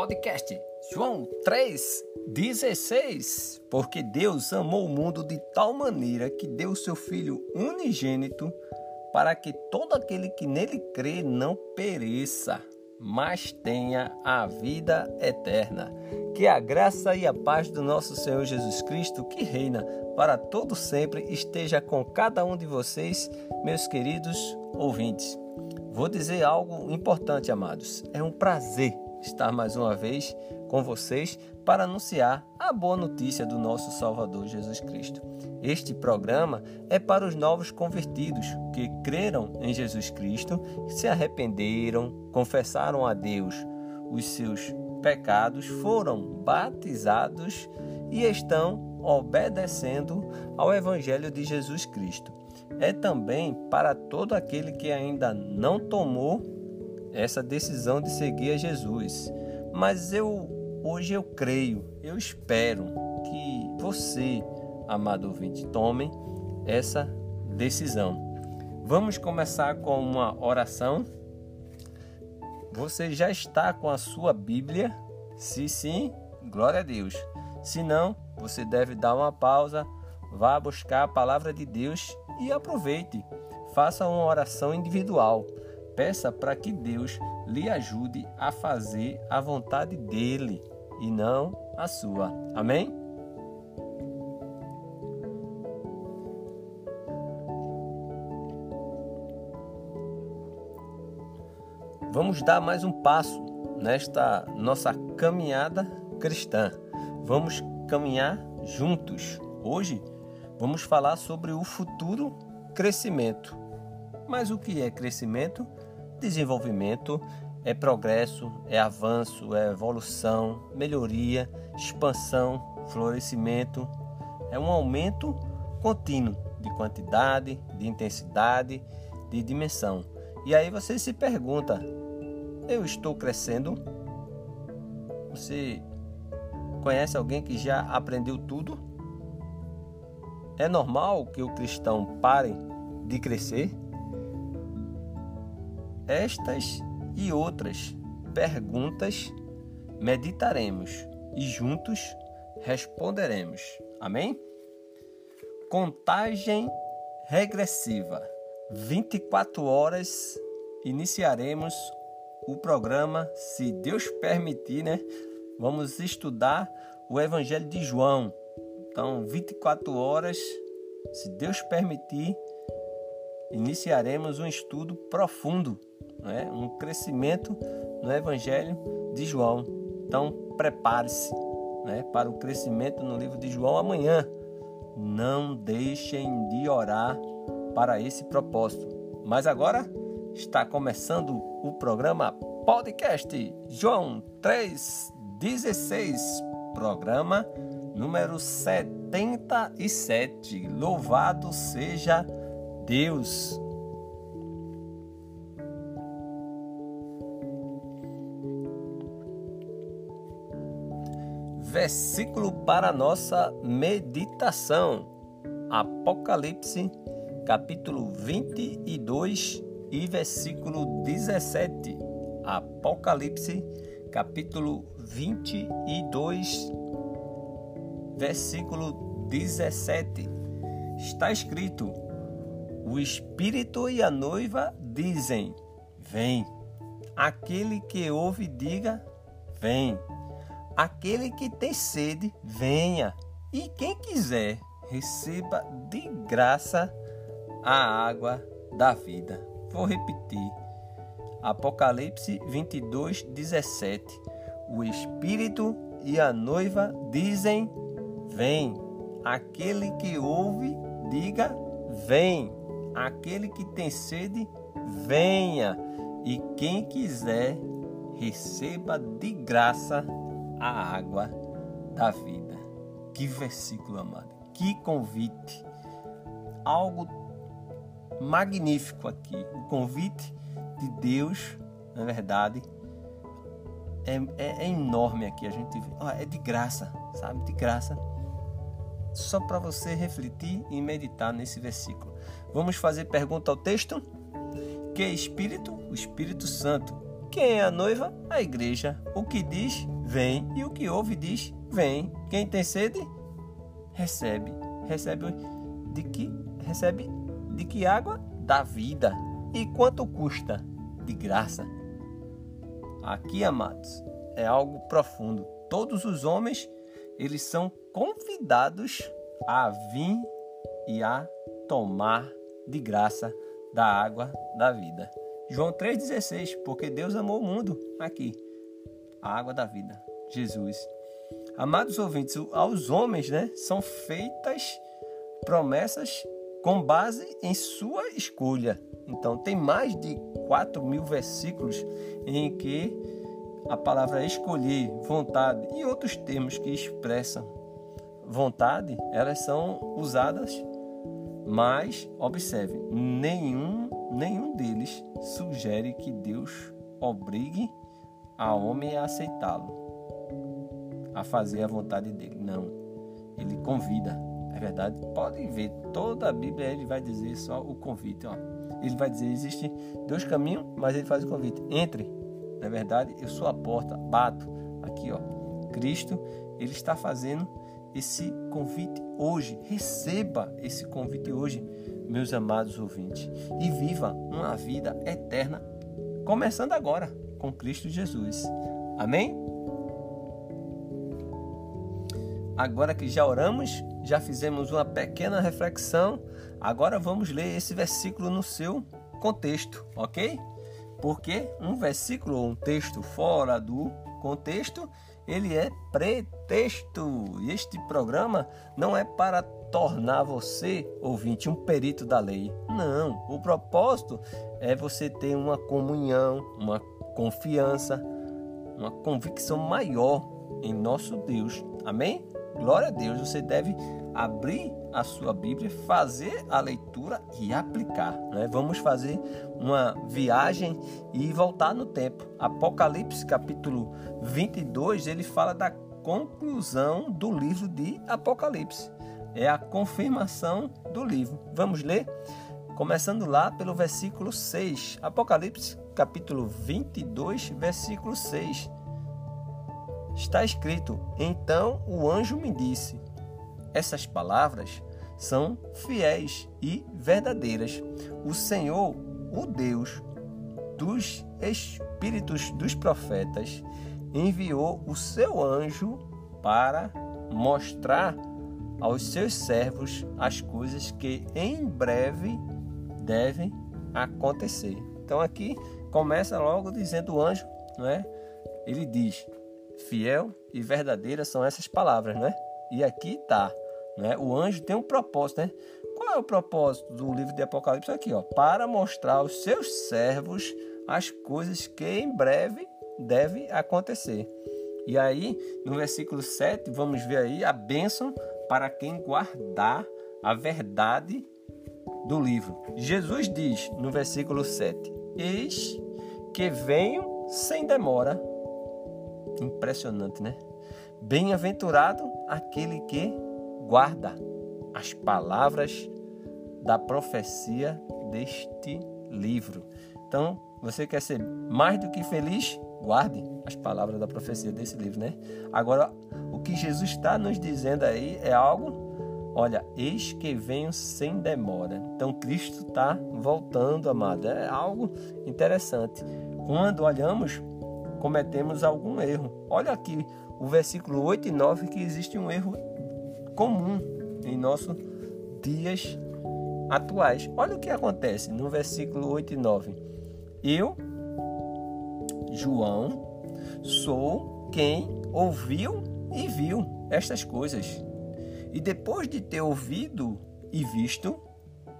podcast. João 3,16. Porque Deus amou o mundo de tal maneira que deu seu Filho unigênito para que todo aquele que nele crê não pereça, mas tenha a vida eterna. Que a graça e a paz do nosso Senhor Jesus Cristo, que reina para todo sempre, esteja com cada um de vocês, meus queridos ouvintes. Vou dizer algo importante, amados. É um prazer estar mais uma vez com vocês para anunciar a boa notícia do nosso Salvador Jesus Cristo. Este programa é para os novos convertidos que creram em Jesus Cristo, se arrependeram, confessaram a Deus os seus pecados, foram batizados e estão obedecendo ao Evangelho de Jesus Cristo. É também para todo aquele que ainda não tomou essa decisão de seguir a Jesus. Mas eu hoje eu creio, eu espero que você, amado ouvinte, tome essa decisão. Vamos começar com uma oração. Você já está com a sua Bíblia? Se sim, glória a Deus. Se não, você deve dar uma pausa, vá buscar a palavra de Deus e aproveite. Faça uma oração individual. Peça para que Deus lhe ajude a fazer a vontade dele e não a sua. Amém? Vamos dar mais um passo nesta nossa caminhada cristã. Vamos caminhar juntos. Hoje vamos falar sobre o futuro crescimento. Mas o que é crescimento? Desenvolvimento é progresso, é avanço, é evolução, melhoria, expansão, florescimento. É um aumento contínuo de quantidade, de intensidade, de dimensão. E aí você se pergunta: eu estou crescendo? Você conhece alguém que já aprendeu tudo? É normal que o cristão pare de crescer? Estas e outras perguntas meditaremos e juntos responderemos. Amém? Contagem regressiva. 24 horas iniciaremos o programa, se Deus permitir, né? Vamos estudar o Evangelho de João. Então, 24 horas, se Deus permitir, iniciaremos um estudo profundo né? um crescimento no Evangelho de João. Então, prepare-se né? para o crescimento no livro de João amanhã. Não deixem de orar para esse propósito. Mas agora está começando o programa podcast João 3,16, programa número 77. Louvado seja Deus! versículo para nossa meditação. Apocalipse, capítulo 22 e versículo 17. Apocalipse, capítulo 22, versículo 17. Está escrito: O Espírito e a noiva dizem: Vem. Aquele que ouve, diga: Vem. Aquele que tem sede, venha, e quem quiser, receba de graça a água da vida. Vou repetir. Apocalipse 22, 17. O Espírito e a noiva dizem: Vem. Aquele que ouve, diga: Vem. Aquele que tem sede, venha. E quem quiser, receba de graça a água da vida. Que versículo, amado. Que convite. Algo magnífico aqui. O convite de Deus, na verdade, é, é, é enorme aqui. A gente vê. é de graça, sabe? De graça. Só para você refletir e meditar nesse versículo. Vamos fazer pergunta ao texto? Que Espírito? O Espírito Santo. Quem é a noiva? A igreja. O que diz, vem. E o que ouve, diz, vem. Quem tem sede, recebe. Recebe de que? Recebe de que água? Da vida. E quanto custa? De graça. Aqui, amados, é algo profundo. Todos os homens, eles são convidados a vir e a tomar de graça da água da vida. João 3,16, porque Deus amou o mundo aqui. A água da vida, Jesus. Amados ouvintes, aos homens né, são feitas promessas com base em sua escolha. Então, tem mais de 4 mil versículos em que a palavra escolher, vontade e outros termos que expressam vontade, elas são usadas, mas observe, nenhum nenhum deles sugere que Deus obrigue a homem a aceitá-lo, a fazer a vontade dele. Não. Ele convida. É verdade? Pode ver, toda a Bíblia ele vai dizer só o convite. Ó. Ele vai dizer: existe dois caminhos, mas ele faz o convite. Entre. Na é verdade, eu sou a porta, bato. Aqui, ó. Cristo, ele está fazendo esse convite hoje. Receba esse convite hoje meus amados ouvintes, e viva uma vida eterna, começando agora com Cristo Jesus. Amém? Agora que já oramos, já fizemos uma pequena reflexão, agora vamos ler esse versículo no seu contexto, ok? Porque um versículo ou um texto fora do contexto, ele é pretexto. E este programa não é para tornar você, ouvinte, um perito da lei. Não, o propósito é você ter uma comunhão, uma confiança, uma convicção maior em nosso Deus. Amém? Glória a Deus. Você deve abrir a sua Bíblia, fazer a leitura e aplicar. Né? Vamos fazer uma viagem e voltar no tempo. Apocalipse capítulo 22, ele fala da conclusão do livro de Apocalipse é a confirmação do livro. Vamos ler? Começando lá pelo versículo 6. Apocalipse, capítulo 22, versículo 6. Está escrito: Então o anjo me disse: Essas palavras são fiéis e verdadeiras. O Senhor, o Deus dos espíritos dos profetas, enviou o seu anjo para mostrar aos seus servos as coisas que em breve devem acontecer. Então aqui começa logo dizendo o anjo, não é? Ele diz: fiel e verdadeira são essas palavras, né? E aqui está, né? O anjo tem um propósito, né? Qual é o propósito do livro de Apocalipse aqui, ó? Para mostrar aos seus servos as coisas que em breve devem acontecer. E aí, no versículo 7, vamos ver aí a bênção para quem guardar a verdade do livro. Jesus diz no versículo 7: Eis que venho sem demora. Impressionante, né? Bem-aventurado aquele que guarda as palavras da profecia deste livro. Então, você quer ser mais do que feliz? Guarde as palavras da profecia desse livro, né? Agora, o que Jesus está nos dizendo aí é algo, olha, eis que venho sem demora. Então, Cristo está voltando, amado. É algo interessante. Quando olhamos, cometemos algum erro. Olha aqui o versículo 8 e 9 que existe um erro comum em nossos dias atuais. Olha o que acontece no versículo 8 e 9. Eu João, sou quem ouviu e viu estas coisas. E depois de ter ouvido e visto,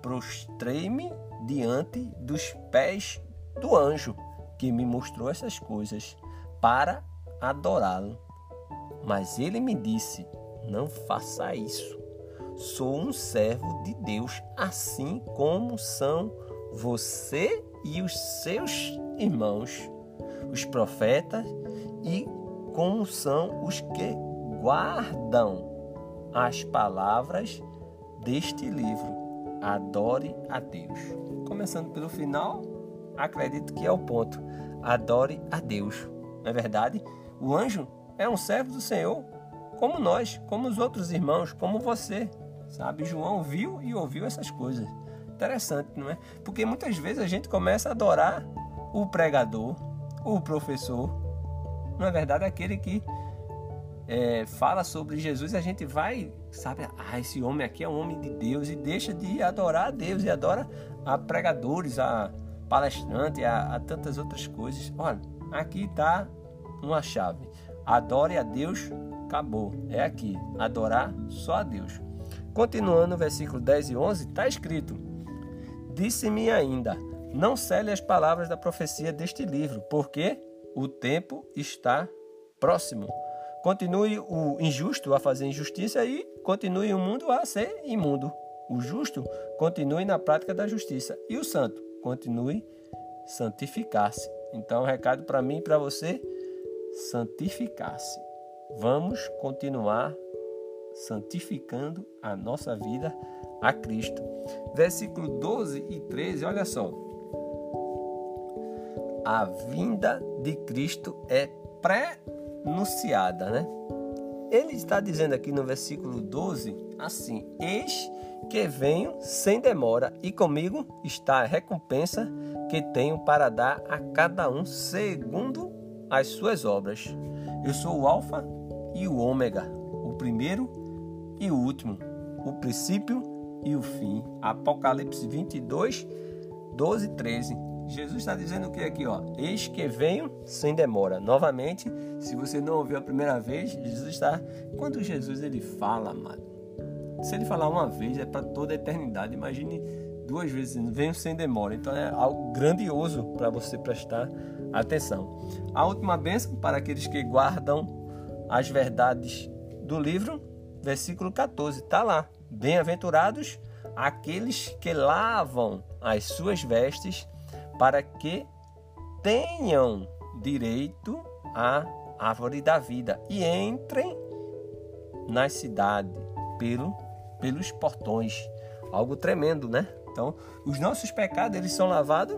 prostrei-me diante dos pés do anjo que me mostrou essas coisas para adorá-lo. Mas ele me disse: Não faça isso. Sou um servo de Deus, assim como são você e os seus irmãos os profetas e como são os que guardam as palavras deste livro. Adore a Deus. Começando pelo final, acredito que é o ponto. Adore a Deus. Não é verdade? O anjo é um servo do Senhor, como nós, como os outros irmãos, como você. Sabe? João viu e ouviu essas coisas. Interessante, não é? Porque muitas vezes a gente começa a adorar o pregador, o professor, não é verdade? Aquele que é, fala sobre Jesus, a gente vai, sabe, ah, esse homem aqui é um homem de Deus e deixa de adorar a Deus e adora a pregadores, a palestrantes, a, a tantas outras coisas. Olha, aqui está uma chave. Adore a Deus, acabou. É aqui. Adorar só a Deus. Continuando, versículo 10 e 11, está escrito: Disse-me ainda: Não cele as palavras da profecia deste livro, porque o tempo está próximo. Continue o injusto a fazer injustiça e continue o mundo a ser imundo. O justo continue na prática da justiça e o santo continue santificar-se. Então, recado para mim e para você: santificar-se. Vamos continuar santificando a nossa vida a Cristo. Versículo 12 e 13, olha só. A vinda de Cristo é pré-nunciada, né? Ele está dizendo aqui no versículo 12 assim: Eis que venho sem demora, e comigo está a recompensa que tenho para dar a cada um segundo as suas obras. Eu sou o Alfa e o Ômega, o primeiro e o último, o princípio e o fim. Apocalipse 22, 12 e 13. Jesus está dizendo o que aqui, ó? Eis que venho sem demora. Novamente, se você não ouviu a primeira vez, Jesus está. Quando Jesus ele fala, amado, se ele falar uma vez é para toda a eternidade. Imagine duas vezes, venho sem demora. Então é algo grandioso para você prestar atenção. A última bênção para aqueles que guardam as verdades do livro, versículo 14, está lá. Bem-aventurados aqueles que lavam as suas vestes para que tenham direito à árvore da vida e entrem na cidade pelo, pelos portões. Algo tremendo, né? Então, os nossos pecados eles são lavados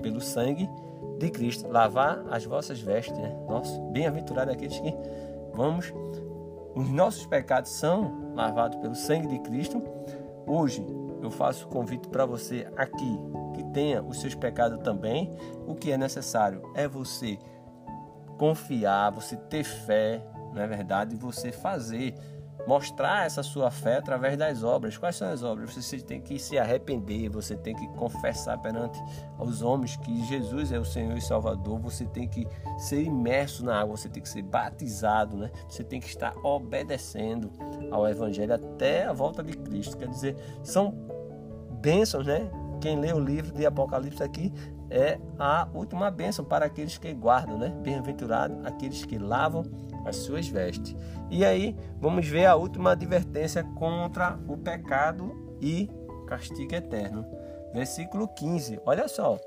pelo sangue de Cristo. Lavar as vossas vestes, né? Nossa, bem-aventurado aqueles que vamos. Os nossos pecados são lavados pelo sangue de Cristo. Hoje eu faço o convite para você aqui que tenha os seus pecados também. O que é necessário é você confiar, você ter fé, não é verdade? Você fazer, mostrar essa sua fé através das obras. Quais são as obras? Você tem que se arrepender, você tem que confessar perante os homens que Jesus é o Senhor e Salvador. Você tem que ser imerso na água, você tem que ser batizado, né? Você tem que estar obedecendo ao Evangelho até a volta de Cristo. Quer dizer, são bênçãos, né? Quem lê o livro de Apocalipse aqui é a última bênção para aqueles que guardam, né? Bem-aventurado aqueles que lavam as suas vestes. E aí, vamos ver a última advertência contra o pecado e castigo eterno. Versículo 15. Olha só.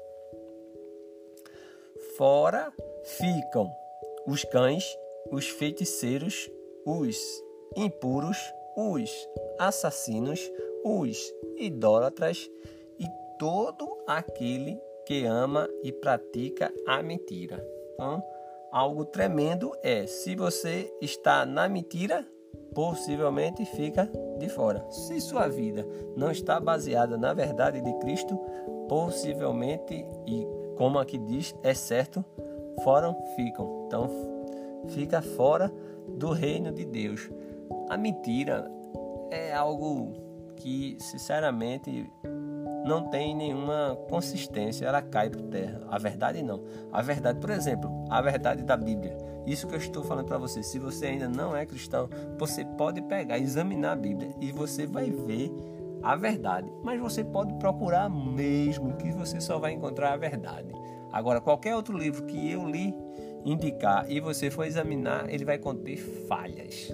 Fora ficam os cães, os feiticeiros, os impuros, os assassinos, os idólatras e todo aquele que ama e pratica a mentira. Então, algo tremendo é se você está na mentira, possivelmente fica de fora. Se sua vida não está baseada na verdade de Cristo, possivelmente e como aqui diz, é certo, fora ficam. Então, fica fora do reino de Deus. A mentira é algo que, sinceramente, não tem nenhuma consistência, ela cai por terra. A verdade não. A verdade, por exemplo, a verdade da Bíblia. Isso que eu estou falando para você. Se você ainda não é cristão, você pode pegar, examinar a Bíblia e você vai ver a verdade. Mas você pode procurar mesmo que você só vai encontrar a verdade. Agora, qualquer outro livro que eu li indicar e você for examinar, ele vai conter falhas.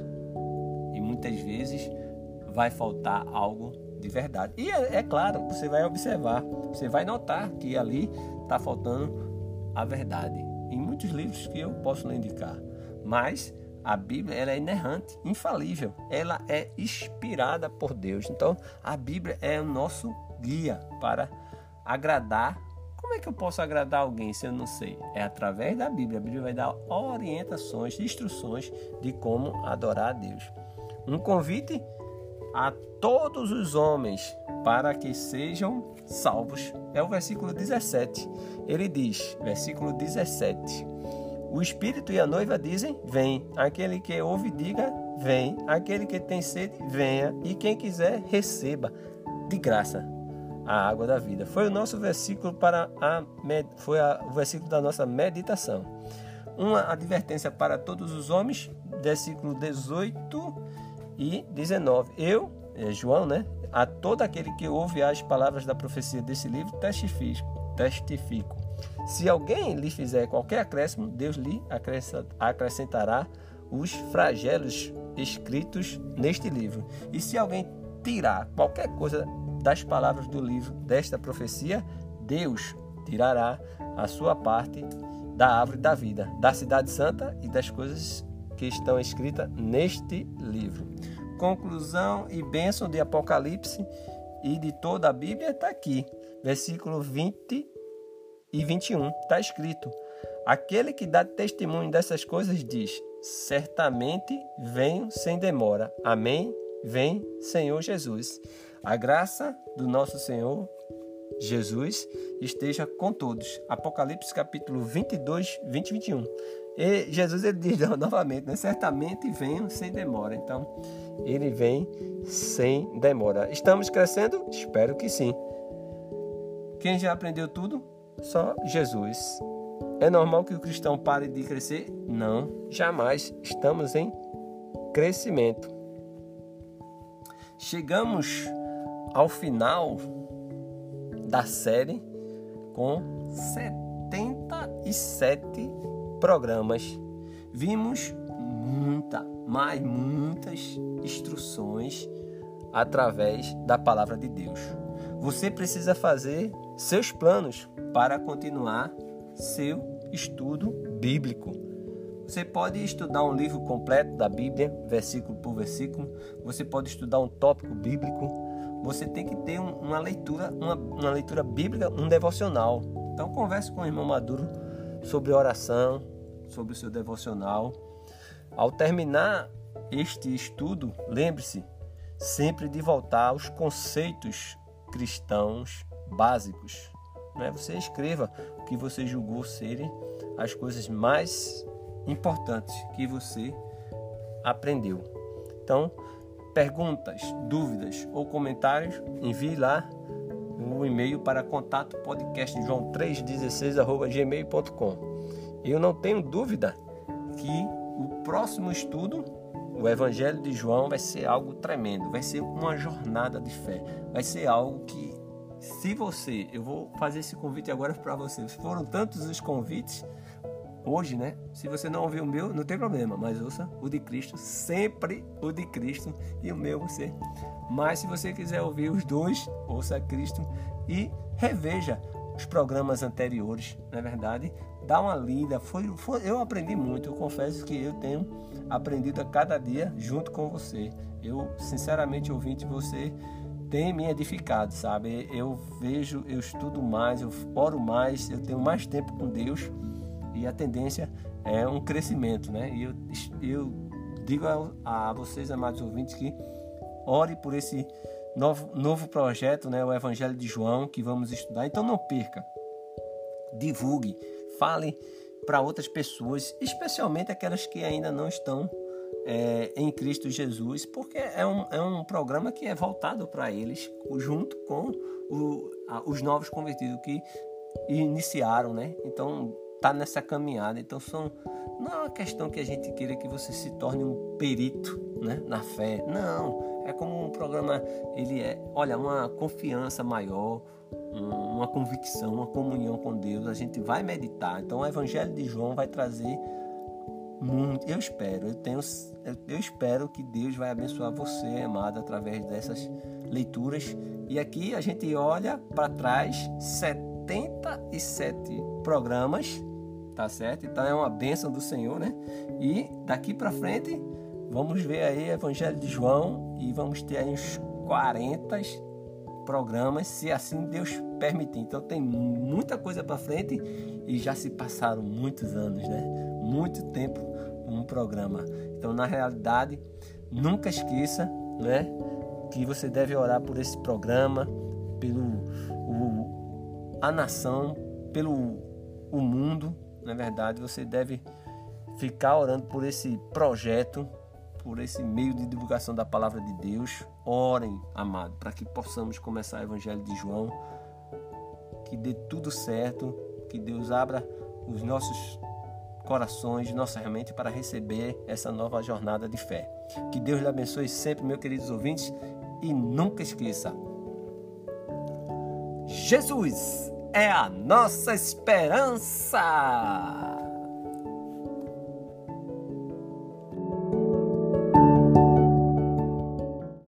E muitas vezes vai faltar algo de verdade. E é, é claro, você vai observar, você vai notar que ali está faltando a verdade. Em muitos livros que eu posso lhe indicar. Mas a Bíblia ela é inerrante, infalível. Ela é inspirada por Deus. Então, a Bíblia é o nosso guia para agradar, como é que eu posso agradar alguém se eu não sei? É através da Bíblia. A Bíblia vai dar orientações, instruções de como adorar a Deus. Um convite a todos os homens para que sejam salvos. É o versículo 17. Ele diz, versículo 17: O Espírito e a noiva dizem: Vem. Aquele que ouve, diga: Vem. Aquele que tem sede, venha. E quem quiser, receba de graça a água da vida. Foi o nosso versículo para a foi a, o versículo da nossa meditação. Uma advertência para todos os homens, versículo 18 e 19. Eu, é João, né, a todo aquele que ouve as palavras da profecia desse livro, testifico, testifico. Se alguém lhe fizer qualquer acréscimo, Deus lhe acrescentará os flagelos escritos neste livro. E se alguém tirar qualquer coisa das palavras do livro desta profecia, Deus tirará a sua parte da árvore da vida, da cidade santa e das coisas que estão escritas neste livro. Conclusão e bênção de Apocalipse e de toda a Bíblia está aqui, versículo 20 e 21. Está escrito: Aquele que dá testemunho dessas coisas diz: Certamente venho sem demora. Amém. Vem, Senhor Jesus. A graça do nosso Senhor Jesus esteja com todos. Apocalipse capítulo 22, 20 e 21. E Jesus ele diz novamente, né? certamente venho sem demora. Então, ele vem sem demora. Estamos crescendo? Espero que sim. Quem já aprendeu tudo? Só Jesus. É normal que o cristão pare de crescer? Não, jamais. Estamos em crescimento. Chegamos ao final da série com 77 programas. Vimos muita, mas muitas instruções através da palavra de Deus. Você precisa fazer seus planos para continuar seu estudo bíblico. Você pode estudar um livro completo da Bíblia, versículo por versículo. Você pode estudar um tópico bíblico você tem que ter uma leitura, uma, uma leitura bíblica, um devocional. Então converse com o irmão Maduro sobre oração, sobre o seu devocional. Ao terminar este estudo, lembre-se sempre de voltar aos conceitos cristãos básicos. Né? Você escreva o que você julgou serem as coisas mais importantes que você aprendeu. Então, perguntas, dúvidas ou comentários, envie lá o e-mail para contato podcast joão316@gmail.com. Eu não tenho dúvida que o próximo estudo, o Evangelho de João, vai ser algo tremendo, vai ser uma jornada de fé, vai ser algo que se você, eu vou fazer esse convite agora para você. Foram tantos os convites hoje, né? Se você não ouviu o meu, não tem problema, mas ouça o de Cristo, sempre o de Cristo e o meu você. Mas se você quiser ouvir os dois, ouça Cristo e reveja os programas anteriores, na é verdade, dá uma lida. Foi, foi, eu aprendi muito, eu confesso que eu tenho aprendido a cada dia junto com você. Eu, sinceramente, ouvinte, você tem me edificado, sabe? Eu vejo, eu estudo mais, eu oro mais, eu tenho mais tempo com Deus e a tendência é um crescimento, né? E eu, eu digo a, a vocês, amados ouvintes, que ore por esse novo, novo projeto, né? O Evangelho de João, que vamos estudar. Então não perca, divulgue, fale para outras pessoas, especialmente aquelas que ainda não estão é, em Cristo Jesus, porque é um, é um programa que é voltado para eles, junto com o, a, os novos convertidos que iniciaram, né? Então está nessa caminhada. Então são não é uma questão que a gente queira que você se torne um perito, né, na fé. Não, é como um programa, ele é, olha, uma confiança maior, uma convicção, uma comunhão com Deus. A gente vai meditar. Então o Evangelho de João vai trazer muito. Eu espero, eu tenho, eu espero que Deus vai abençoar você, amado, através dessas leituras. E aqui a gente olha para trás 77 programas tá certo? Então é uma bênção do Senhor, né? E daqui para frente, vamos ver aí Evangelho de João e vamos ter aí uns 40 programas, se assim Deus permitir. Então tem muita coisa para frente e já se passaram muitos anos, né? Muito tempo um programa. Então, na realidade, nunca esqueça, né, que você deve orar por esse programa, pelo o, a nação, pelo o mundo. Na verdade, você deve ficar orando por esse projeto, por esse meio de divulgação da palavra de Deus. Orem, amado, para que possamos começar o Evangelho de João, que dê tudo certo, que Deus abra os nossos corações, nossa mente para receber essa nova jornada de fé. Que Deus lhe abençoe sempre, meus queridos ouvintes, e nunca esqueça: Jesus é a nossa esperança.